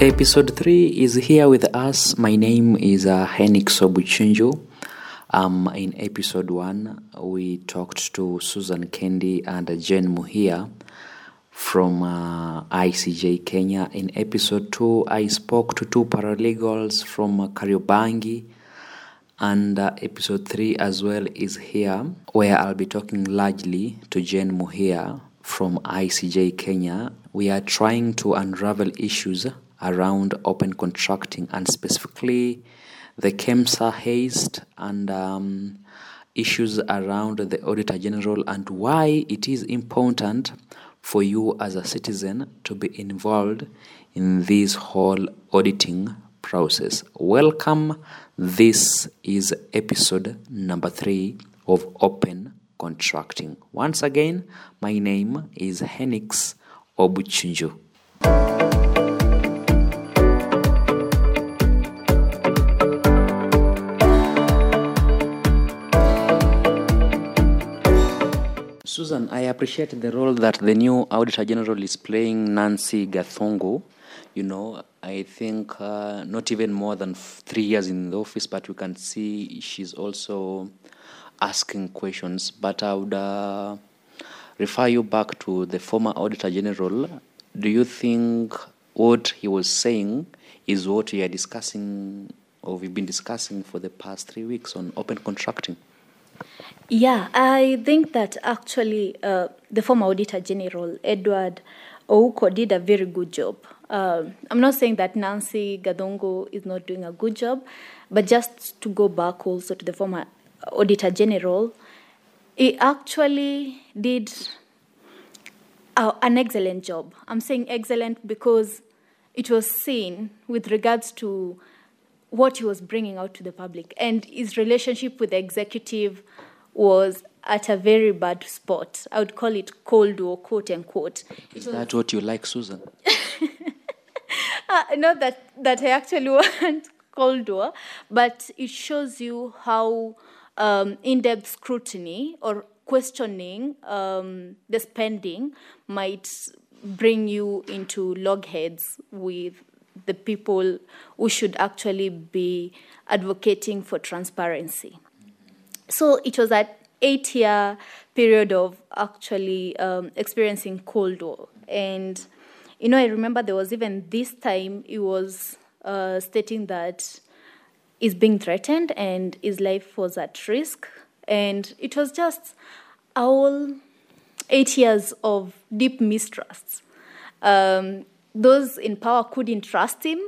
Episode 3 is here with us. My name is uh, Henix Obuchinju. Um, in episode 1, we talked to Susan Kendi and Jane Muhia from uh, ICJ Kenya. In episode 2, I spoke to two paralegals from uh, Kariobangi. And uh, episode 3 as well is here, where I'll be talking largely to Jane Muhia from ICJ Kenya. We are trying to unravel issues around open contracting and specifically the KEMSA haste and um, issues around the Auditor General and why it is important for you as a citizen to be involved in this whole auditing process. Welcome. This is episode number three of Open Contracting. Once again, my name is Henix Obuchinju. Susan, I appreciate the role that the new Auditor General is playing, Nancy Gathungu. You know, I think uh, not even more than f- three years in the office, but we can see she's also asking questions. But I would uh, refer you back to the former Auditor General. Do you think what he was saying is what we are discussing or we've been discussing for the past three weeks on open contracting? Yeah, I think that actually uh, the former Auditor General, Edward Ouko, did a very good job. Uh, I'm not saying that Nancy Gathungu is not doing a good job, but just to go back also to the former Auditor General, he actually did an excellent job. I'm saying excellent because it was seen with regards to what he was bringing out to the public and his relationship with the executive was at a very bad spot. I would call it cold war, quote unquote. Is that what you like, Susan? Uh, not that, that I actually want cold war, but it shows you how um, in depth scrutiny or questioning um, the spending might bring you into logheads with the people who should actually be advocating for transparency. So it was that eight year period of actually um, experiencing Cold War. And, you know, I remember there was even this time he was uh, stating that he's being threatened and his life was at risk. And it was just all eight years of deep mistrusts. Um, those in power couldn't trust him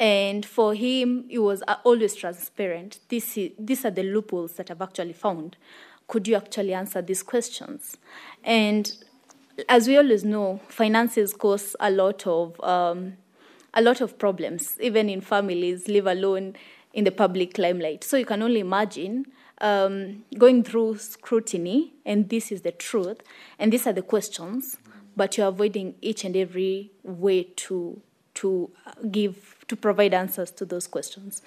and for him he was uh, always transparent. This is, these are the loopholes that i've actually found. Could you actually answer these questions? And as we always know finances cause a lot of um, a lot of problems even in families live alone in the public limelight. So you can only imagine um, going through scrutiny and this is the truth. And these are the questions but you're avoiding each and every way to to give to provide answers to those questions.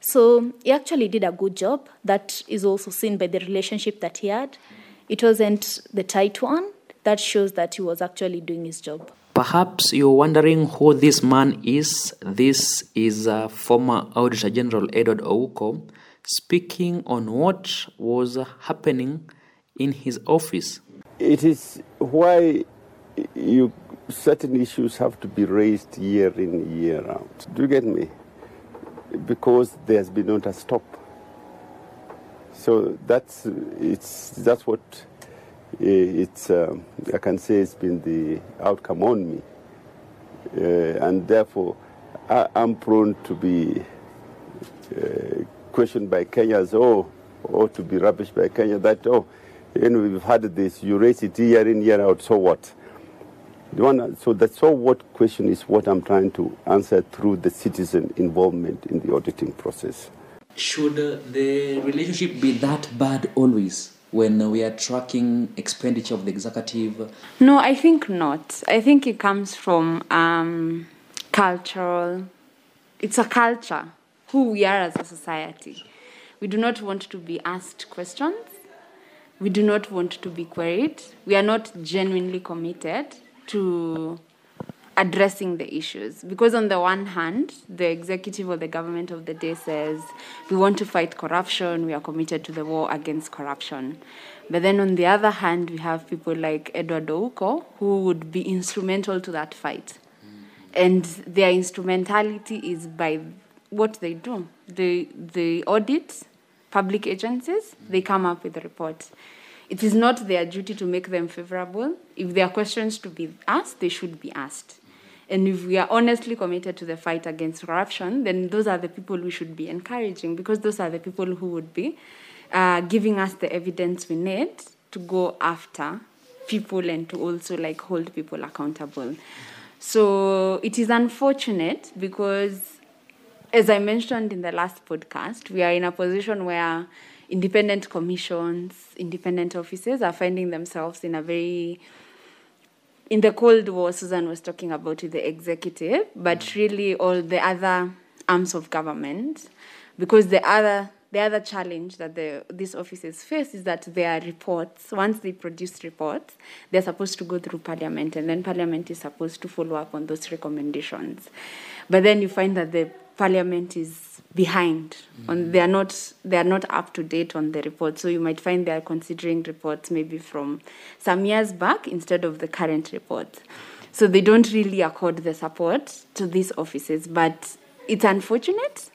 So he actually did a good job. That is also seen by the relationship that he had. It wasn't the tight one. That shows that he was actually doing his job. Perhaps you're wondering who this man is. This is uh, former Auditor General Edward Ouko speaking on what was happening in his office. It is why you certain issues have to be raised year in year out. Do you get me? Because there's been not a stop. So that's it's that's what it's uh, I can say it's been the outcome on me, uh, and therefore I, am prone to be uh, questioned by Kenyans oh or to be rubbish by Kenya that oh you know we've had this you raise it year in year out so what the one, so the so what question is what I'm trying to answer through the citizen involvement in the auditing process. Should uh, the relationship be that bad always when we are tracking expenditure of the executive? No, I think not. I think it comes from um, cultural, it's a culture, who we are as a society. We do not want to be asked questions. We do not want to be queried. We are not genuinely committed to addressing the issues. Because on the one hand the executive or the government of the day says we want to fight corruption. We are committed to the war against corruption. But then on the other hand we have people like edward ouko who would be instrumental to that fight. And their instrumentality is by what they do. They they audit public agencies they come up with a report it is not their duty to make them favorable. If there are questions to be asked they should be asked. And if we are honestly committed to the fight against corruption then those are the people we should be encouraging because those are the people who would be uh, giving us the evidence we need to go after people and to also like hold people accountable. So it is unfortunate because as I mentioned in the last podcast, we are in a position where independent commissions, independent offices are finding themselves in a very in the Cold War, Susan was talking about with the executive, but really all the other arms of government, because the other the other challenge that the, these offices face is that their reports, once they produce reports, they're supposed to go through Parliament, and then Parliament is supposed to follow up on those recommendations. But then you find that the Parliament is behind. On, they are not they are not up to date on the report. So you might find they are considering reports maybe from some years back instead of the current report. So they don't really accord the support to these offices. But it's unfortunate.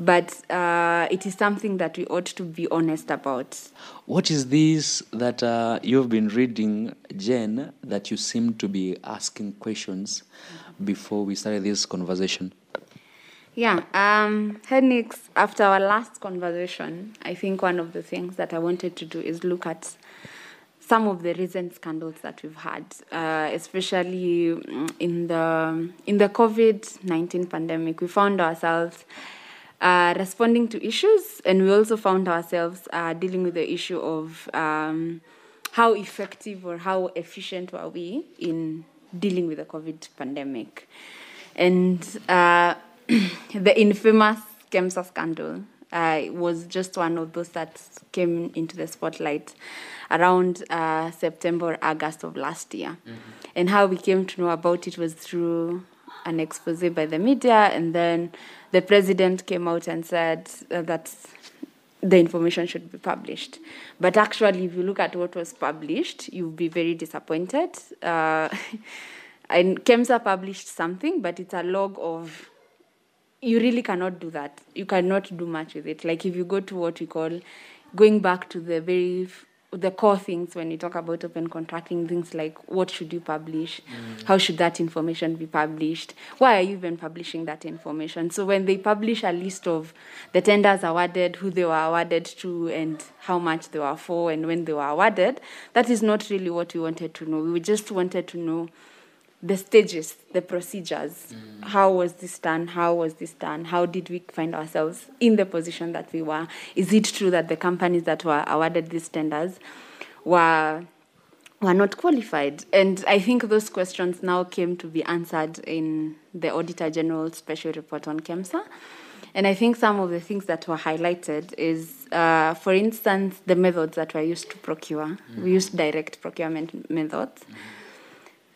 But uh, it is something that we ought to be honest about. What is this that uh, you've been reading, Jen, that you seem to be asking questions before we started this conversation? Yeah, um, after our last conversation, I think one of the things that I wanted to do is look at some of the recent scandals that we've had, uh, especially mm, in the in the COVID nineteen pandemic. We found ourselves uh, responding to issues, and we also found ourselves uh, dealing with the issue of um, how effective or how efficient were we in dealing with the COVID pandemic, and. The infamous Kemsa scandal uh, was just one of those that came into the spotlight around uh, September or August of last year. And how we came to know about it was through an expose by the media, and then the president came out and said uh, that the information should be published. But actually, if you look at what was published, you'll be very disappointed. Uh, and KEMSA published something, but it's a log of you really cannot do that. You cannot do much with it. Like if you go to what we call going back to the very the core things when you talk about open contracting, things like what should you publish, mm. how should that information be published, why are you even publishing that information? So when they publish a list of the tenders awarded, who they were awarded to, and how much they were for, and when they were awarded, that is not really what we wanted to know. We just wanted to know the stages, the procedures. How was this done? How was this done? How did we find ourselves in the position that we were? Is it true that the companies that were awarded these tenders were were not qualified? And I think those questions now came to be answered in the Auditor General's special report on KEMSA. And I think some of the things that were highlighted is, uh, for instance, the methods that were used to procure. We used direct procurement methods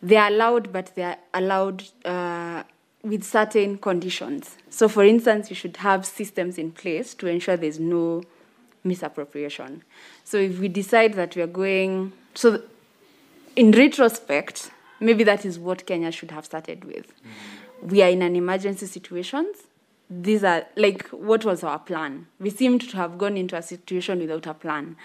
they are allowed, but they are allowed uh, with certain conditions. So, for instance, you should have systems in place to ensure there's no misappropriation. So, if we decide that we are going, so in retrospect, maybe that is what Kenya should have started with. We are in an emergency situation. These are like what was our plan? We seemed to have gone into a situation without a plan.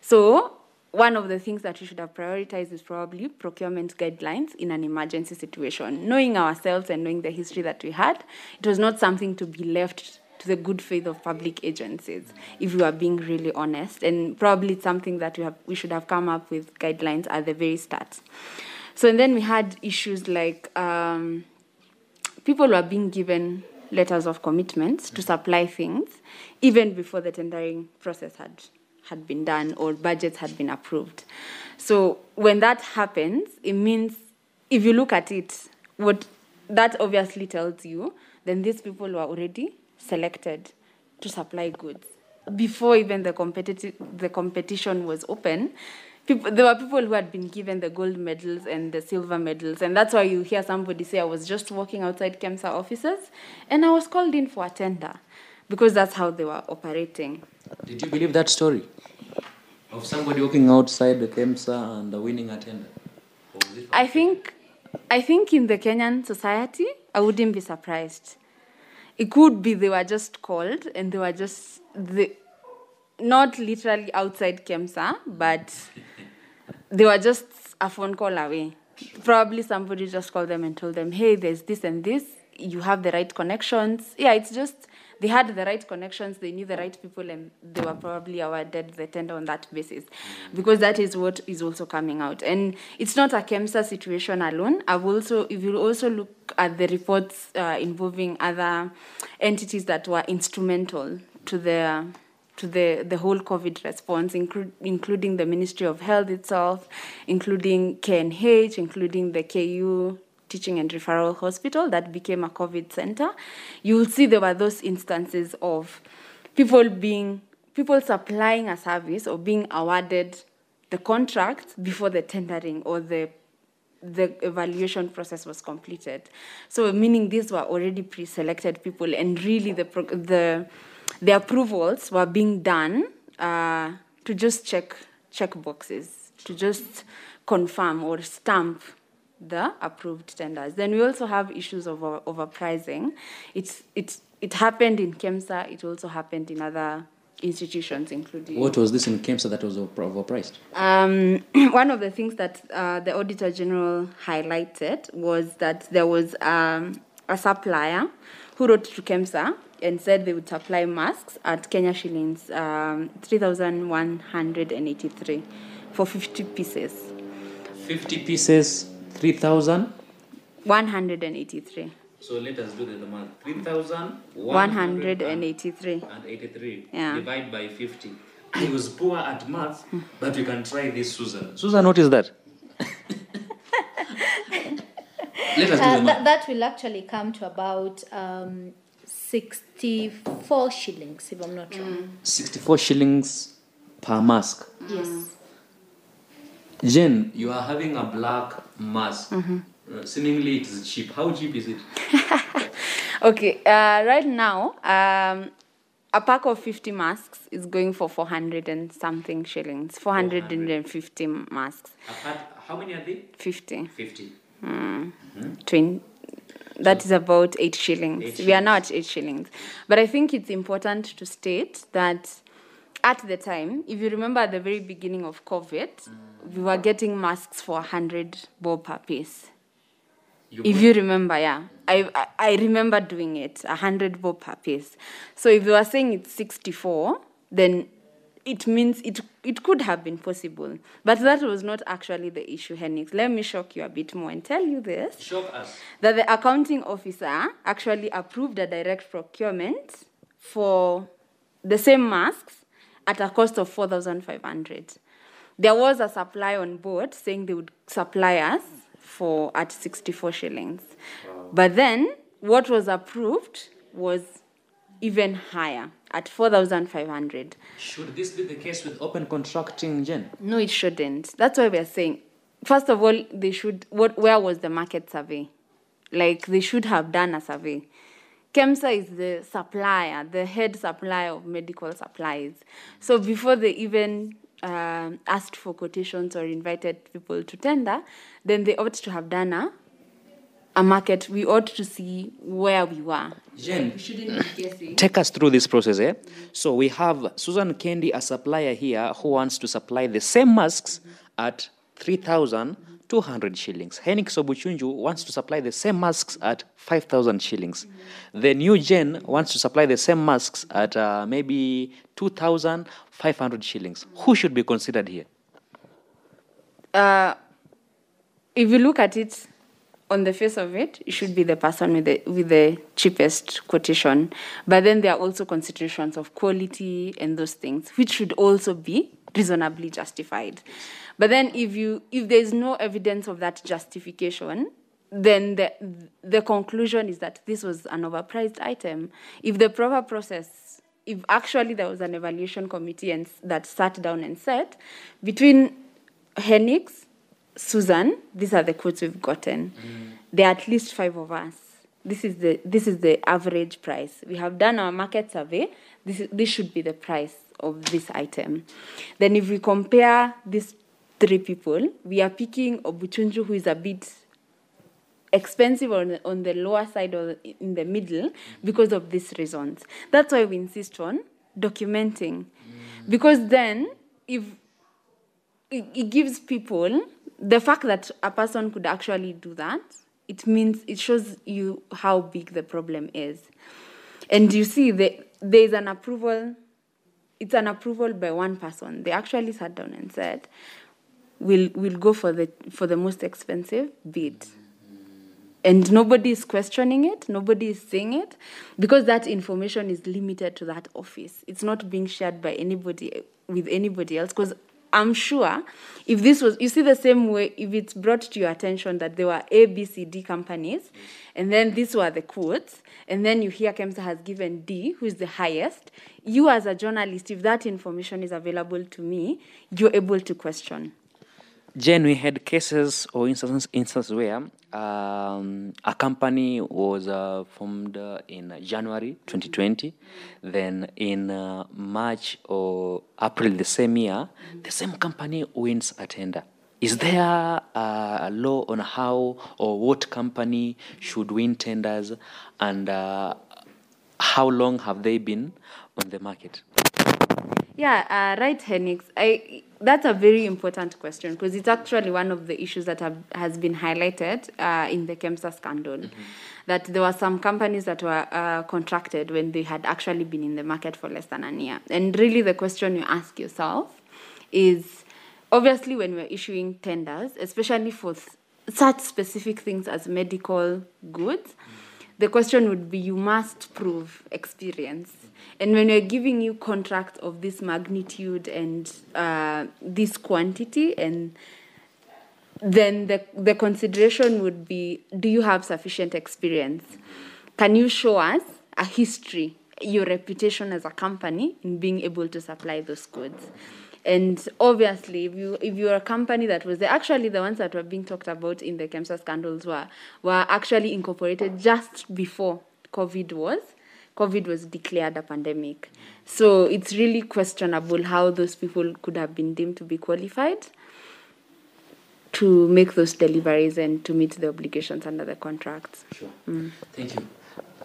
So one of the things that we should have prioritized is probably procurement guidelines in an emergency situation. Knowing ourselves and knowing the history that we had, it was not something to be left to the good faith of public agencies, if we are being really honest. And probably it's something that we, have, we should have come up with guidelines at the very start. So, and then we had issues like um, people were being given letters of commitments to supply things even before the tendering process had had been done or budgets had been approved. So when that happens, it means if you look at it, what that obviously tells you, then these people were already selected to supply goods before even the competitive the competition was open. people, there were people who had been given the gold medals and the silver medals, and that's why you hear somebody say, "I was just walking outside KEMSA offices, and I was called in for a tender," because that's how they were operating. Did you believe that story of somebody walking outside the KEMSA and winning a tender? I think, I think in the Kenyan society, I wouldn't be surprised. It could be they were just called and they were just the, not literally outside Kemsa, but they were just a phone call away. Probably somebody just called them and told them, "Hey, there's this and this. You have the right connections." Yeah, it's just they had the right connections. They knew the right people, and they were probably awarded the tender on that basis, because that is what is also coming out. And it's not a KEMSA situation alone. I've also, if you also look at the reports uh, involving other entities that were instrumental to the to the, the whole COVID response, inclu- including the Ministry of Health itself, including KNH, including the KU Teaching and Referral Hospital that became a COVID center, you will see there were those instances of people being people supplying a service or being awarded the contract before the tendering or the the evaluation process was completed. So meaning these were already pre-selected people, and really the the the approvals were being done uh, to just check check boxes to just confirm or stamp the approved tenders. Then we also have issues of over- overpricing. It's it's it happened in KEMSA. It also happened in other institutions, including What was this in KEMSA that was overpriced? um, one of the things that uh, the Auditor General highlighted was that there was um, a supplier who wrote to KEMSA and said they would supply masks at Kenya shillings um, 3,183 for 50 pieces. 50 pieces, 3,000. 183. So let us do the math. 3,183. 183. and 83 Yeah. divide by 50 he was poor at math but we can try this susan susan what is that let us do Uh, the that, math that will actually come to about um, 64 shillings, if I'm not wrong. 64 shillings per mask Yes. Jen you are having a black mask Uh, seemingly it is cheap. How cheap is it? Okay, uh, right now, um, a pack of 50 masks is going for 400 and something shillings. 450 masks. Apart, how many are they? 50. 50 Twin, that is about 8 shillings. Eight We are not 8 shillings. But I think it's important to state that at the time, if you remember at the very beginning of COVID, we were getting masks for 100 bob per piece. you If you remember, yeah, I, I I remember doing it, a hundred bob per piece. So if you are saying it's sixty-four, then it means it it could have been possible, but that was not actually the issue, Henix. Let me shock you a bit more and tell you this: shock us that the accounting officer actually approved a direct procurement for the same masks at a cost of 4,500. There was a supply on board saying they would supply us for at 64 shillings. But then what was approved was even higher at 4,500. should this be the case with open contracting jen No, it shouldn't. That's why we're saying, first of all, they should. What? Where was the market survey? Like they should have done a survey. KEMSA is the supplier, the head supplier of medical supplies. So before they even um asked for quotations or invited people to tender, then they ought to have done a, a market. We ought to see where we were. jen We shouldn't be guessing. take us through this process eh? so we have susan kendi a supplier here who wants to supply the same masks at 3200 shillings henix obuchunju wants to supply the same masks at 5000 shillings the new jen wants to supply the same masks at uh, maybe 2500 shillings who should be considered here uh, if you look at it on the face of it, it should be the person with the with the cheapest quotation. But then there are also considerations of quality and those things, which should also be reasonably justified. But then if you if there is no evidence of that justification, then the the conclusion is that this was an overpriced item. If the proper process if actually there was an evaluation committee and that sat down and said between Henix, Susan, these are the quotes we've gotten. Mm. There are at least five of us. This is the this is the average price. We have done our market survey. This is, this should be the price of this item. Then if we compare these three people, we are picking Obuchunju, who is a bit expensive on the, on the lower side or in the middle because of these reasons. That's why we insist on documenting. Mm. Because then, if it, gives people the fact that a person could actually do that, it means it shows you how big the problem is. And you see, the, there's an approval, it's an approval by one person. They actually sat down and said, we'll, we'll go for the, for the most expensive bid. And nobody is questioning it nobody is saying it because that information is limited to that office. It's not being shared by anybody with anybody else because i'm sure if this was you see the same way if it's brought to your attention that there were a b c d companies and then these were the quotes and then you hear kemsa has given d who is the highest you as a journalist if that information is available to me you're able to question Jen, we had cases or instances, instances where um, a company was uh, formed uh, in January 2020, then in uh, March or April the same year, the same company wins a tender. Is there a law on how or what company should win tenders and uh, how long have they been on the market? Yeah, uh, right, Henix. I that's a very important question because it's actually one of the issues that have, has been highlighted uh, in the KEMSA scandal. That there were some companies that were uh, contracted when they had actually been in the market for less than a year. And really, the question you ask yourself is obviously when we're issuing tenders, especially for such specific things as medical goods, the question would be you must prove experience. And when we're giving you contracts of this magnitude and uh, this quantity, and then the, the consideration would be do you have sufficient experience? Can you show us a history, your reputation as a company in being able to supply those goods? And obviously, if you if you're a company that was actually the ones that were being talked about in the KEMSA scandals were were actually incorporated just before COVID was. COVID was declared a pandemic. So it's really questionable how those people could have been deemed to be qualified to make those deliveries and to meet the obligations under the contracts. Sure. Thank you.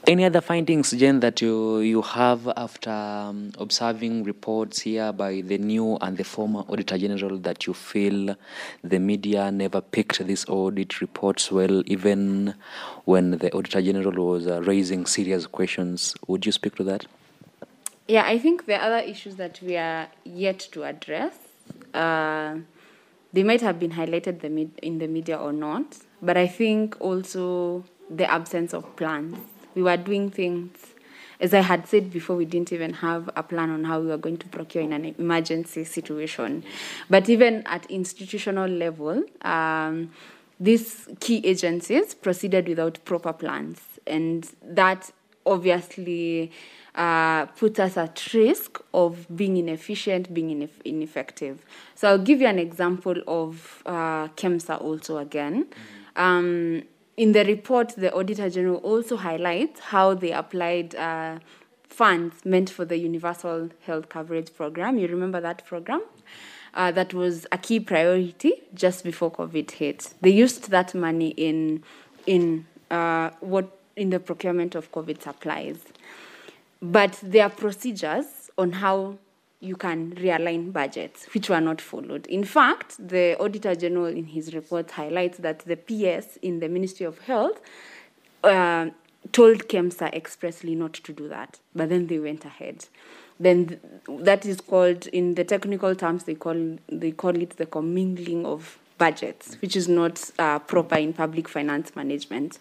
Any other findings, Jen, that you, you have after um, observing reports here by the new and the former Auditor General that you feel the media never picked these audit reports well, even when the Auditor General was uh, raising serious questions? Would you speak to that? Yeah, I think the other issues that we are yet to address, uh, they might have been highlighted the med- in the media or not, but I think also the absence of plans. We were doing things, as I had said before, we didn't even have a plan on how we were going to procure in an emergency situation. But even at institutional level, um, these key agencies proceeded without proper plans, and that obviously uh, puts us at risk of being inefficient, being ineff- ineffective. So I'll give you an example of uh, KEMSA also again. Um, in the report, the Auditor General also highlights how they applied uh, funds meant for the Universal Health Coverage Program. You remember that program? Uh, that was a key priority just before COVID hit. They used that money in in uh, what in the procurement of COVID supplies, but there are procedures on how you can realign budgets, which were not followed. In fact, the Auditor General in his report highlights that the PS in the Ministry of Health uh, told KEMSA expressly not to do that, but then they went ahead. Then th- that is called, in the technical terms, they call they call it the commingling of budgets, which is not uh, proper in public finance management.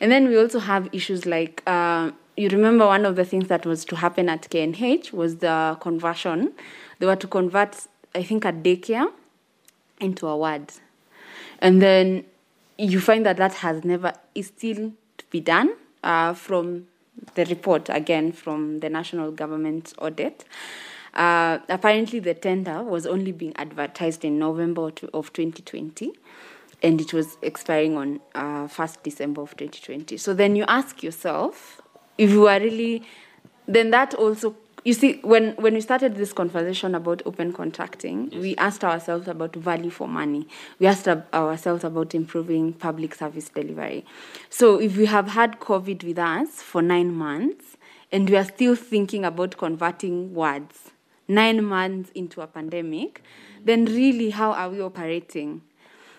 And then we also have issues like. Uh, you remember one of the things that was to happen at KNH was the conversion. They were to convert, I think, a daycare into a ward. And then you find that that has never, is still to be done uh, from the report, again, from the national government audit. Uh, apparently, the tender was only being advertised in November of 2020, and it was expiring on uh, 1st December of 2020. So then you ask yourself, if you are really, then that also, you see, when, when we started this conversation about open contracting, we asked ourselves about value for money. We asked our- ourselves about improving public service delivery. So if we have had COVID with us for nine months, and we are still thinking about converting words nine months into a pandemic, then really how are we operating?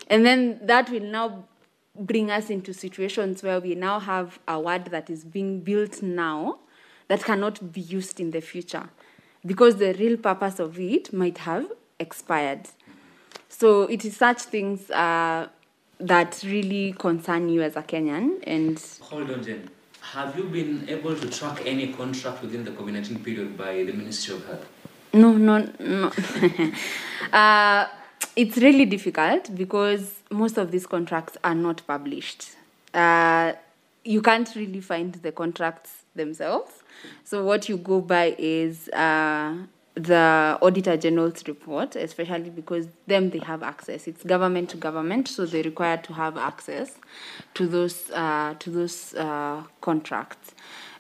And then that will now bring us into situations where we now have a word that is being built now that cannot be used in the future because the real purpose of it might have expired. So it is such things uh, that really concern you as a Kenyan and Hold on, Jen. Have you been able to track any contract within the COVID 19 period by the Ministry of Health? No, no, no. uh, it's really difficult because most of these contracts are not published. Uh, you can't really find the contracts themselves. So what you go by is uh, the Auditor General's report, especially because them they have access. It's government to government, so they require to have access to those uh, to those uh, contracts.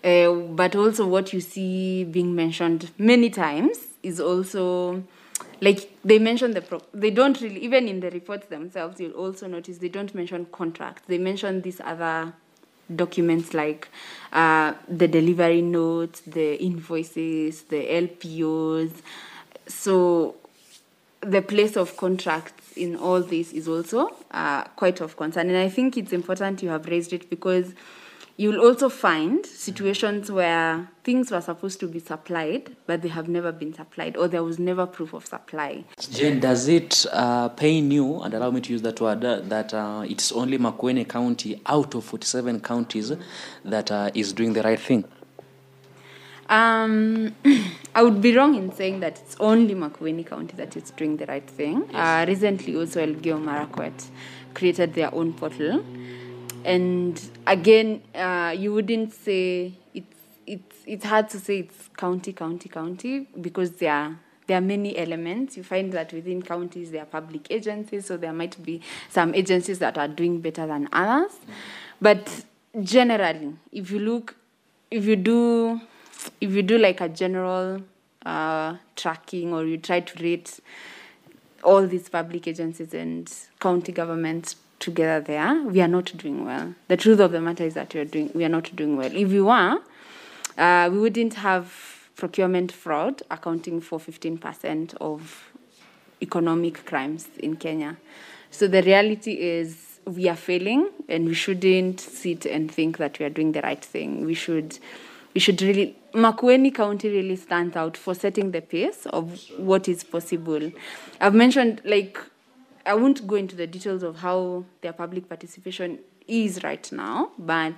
Uh, but also, what you see being mentioned many times is also like they mention the pro- they don't really even in the reports themselves. You'll also notice they don't mention contracts. They mention these other documents like uh, the delivery notes, the invoices, the LPOs. So the place of contracts in all this is also uh, quite of concern. And I think it's important you have raised it because you'll also find situations where things were supposed to be supplied, but they have never been supplied, or there was never proof of supply. Jen, does it uh, pain you, and allow me to use that word, uh, that uh, it's only Makueni County out of 47 counties that uh, is doing the right thing? Um, I would be wrong in saying that it's only Makueni County that is doing the right thing. Uh, recently, also Elgeyo Marakwet created their own portal, and again, uh, you wouldn't say it's it's it's hard to say it's county, county, county because there are there are many elements. You find that within counties there are public agencies, so there might be some agencies that are doing better than others. But generally, if you look, if you do, if you do like a general uh, tracking or you try to rate all these public agencies and county governments together there, we are not doing well. The truth of the matter is that we are doing we are not doing well. If we were, uh, we wouldn't have procurement fraud accounting for 15% of economic crimes in Kenya. So the reality is we are failing and we shouldn't sit and think that we are doing the right thing. We should we should really Makueni County really stands out for setting the pace of what is possible. I've mentioned like I won't go into the details of how their public participation is right now, but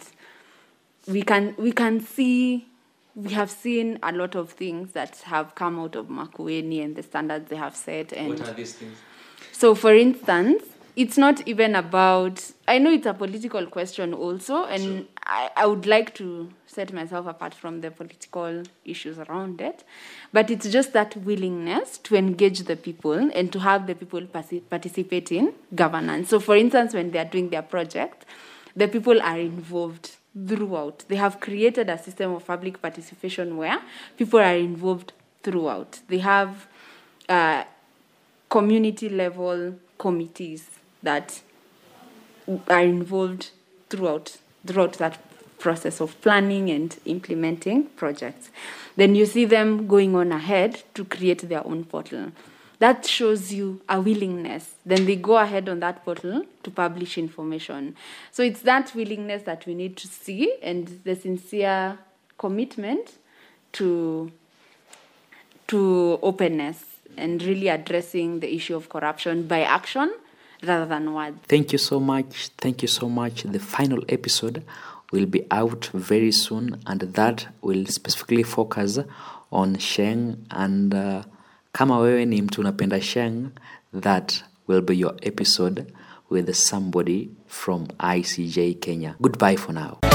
we can we can see we have seen a lot of things that have come out of Makueni and the standards they have set and What are these things? so, for instance, it's not even about. I know it's a political question also, and I, I would like to set myself apart from the political issues around it. But it's just that willingness to engage the people and to have the people participate in governance. So, for instance, when they are doing their project, the people are involved throughout. They have created a system of public participation where people are involved throughout. They have uh, community level committees that are involved throughout throughout that process of planning and implementing projects. Then you see them going on ahead to create their own portal. That shows you a willingness. Then they go ahead on that portal to publish information. So it's that willingness that we need to see and the sincere commitment to to openness and really addressing the issue of corruption by action rather than words. Thank you so much. Thank you so much. The final episode will be out very soon, and that will specifically focus on Sheng. And uh, kama wewe ni mtu unapenda Sheng, that will be your episode with somebody from ICJ Kenya. Goodbye for now.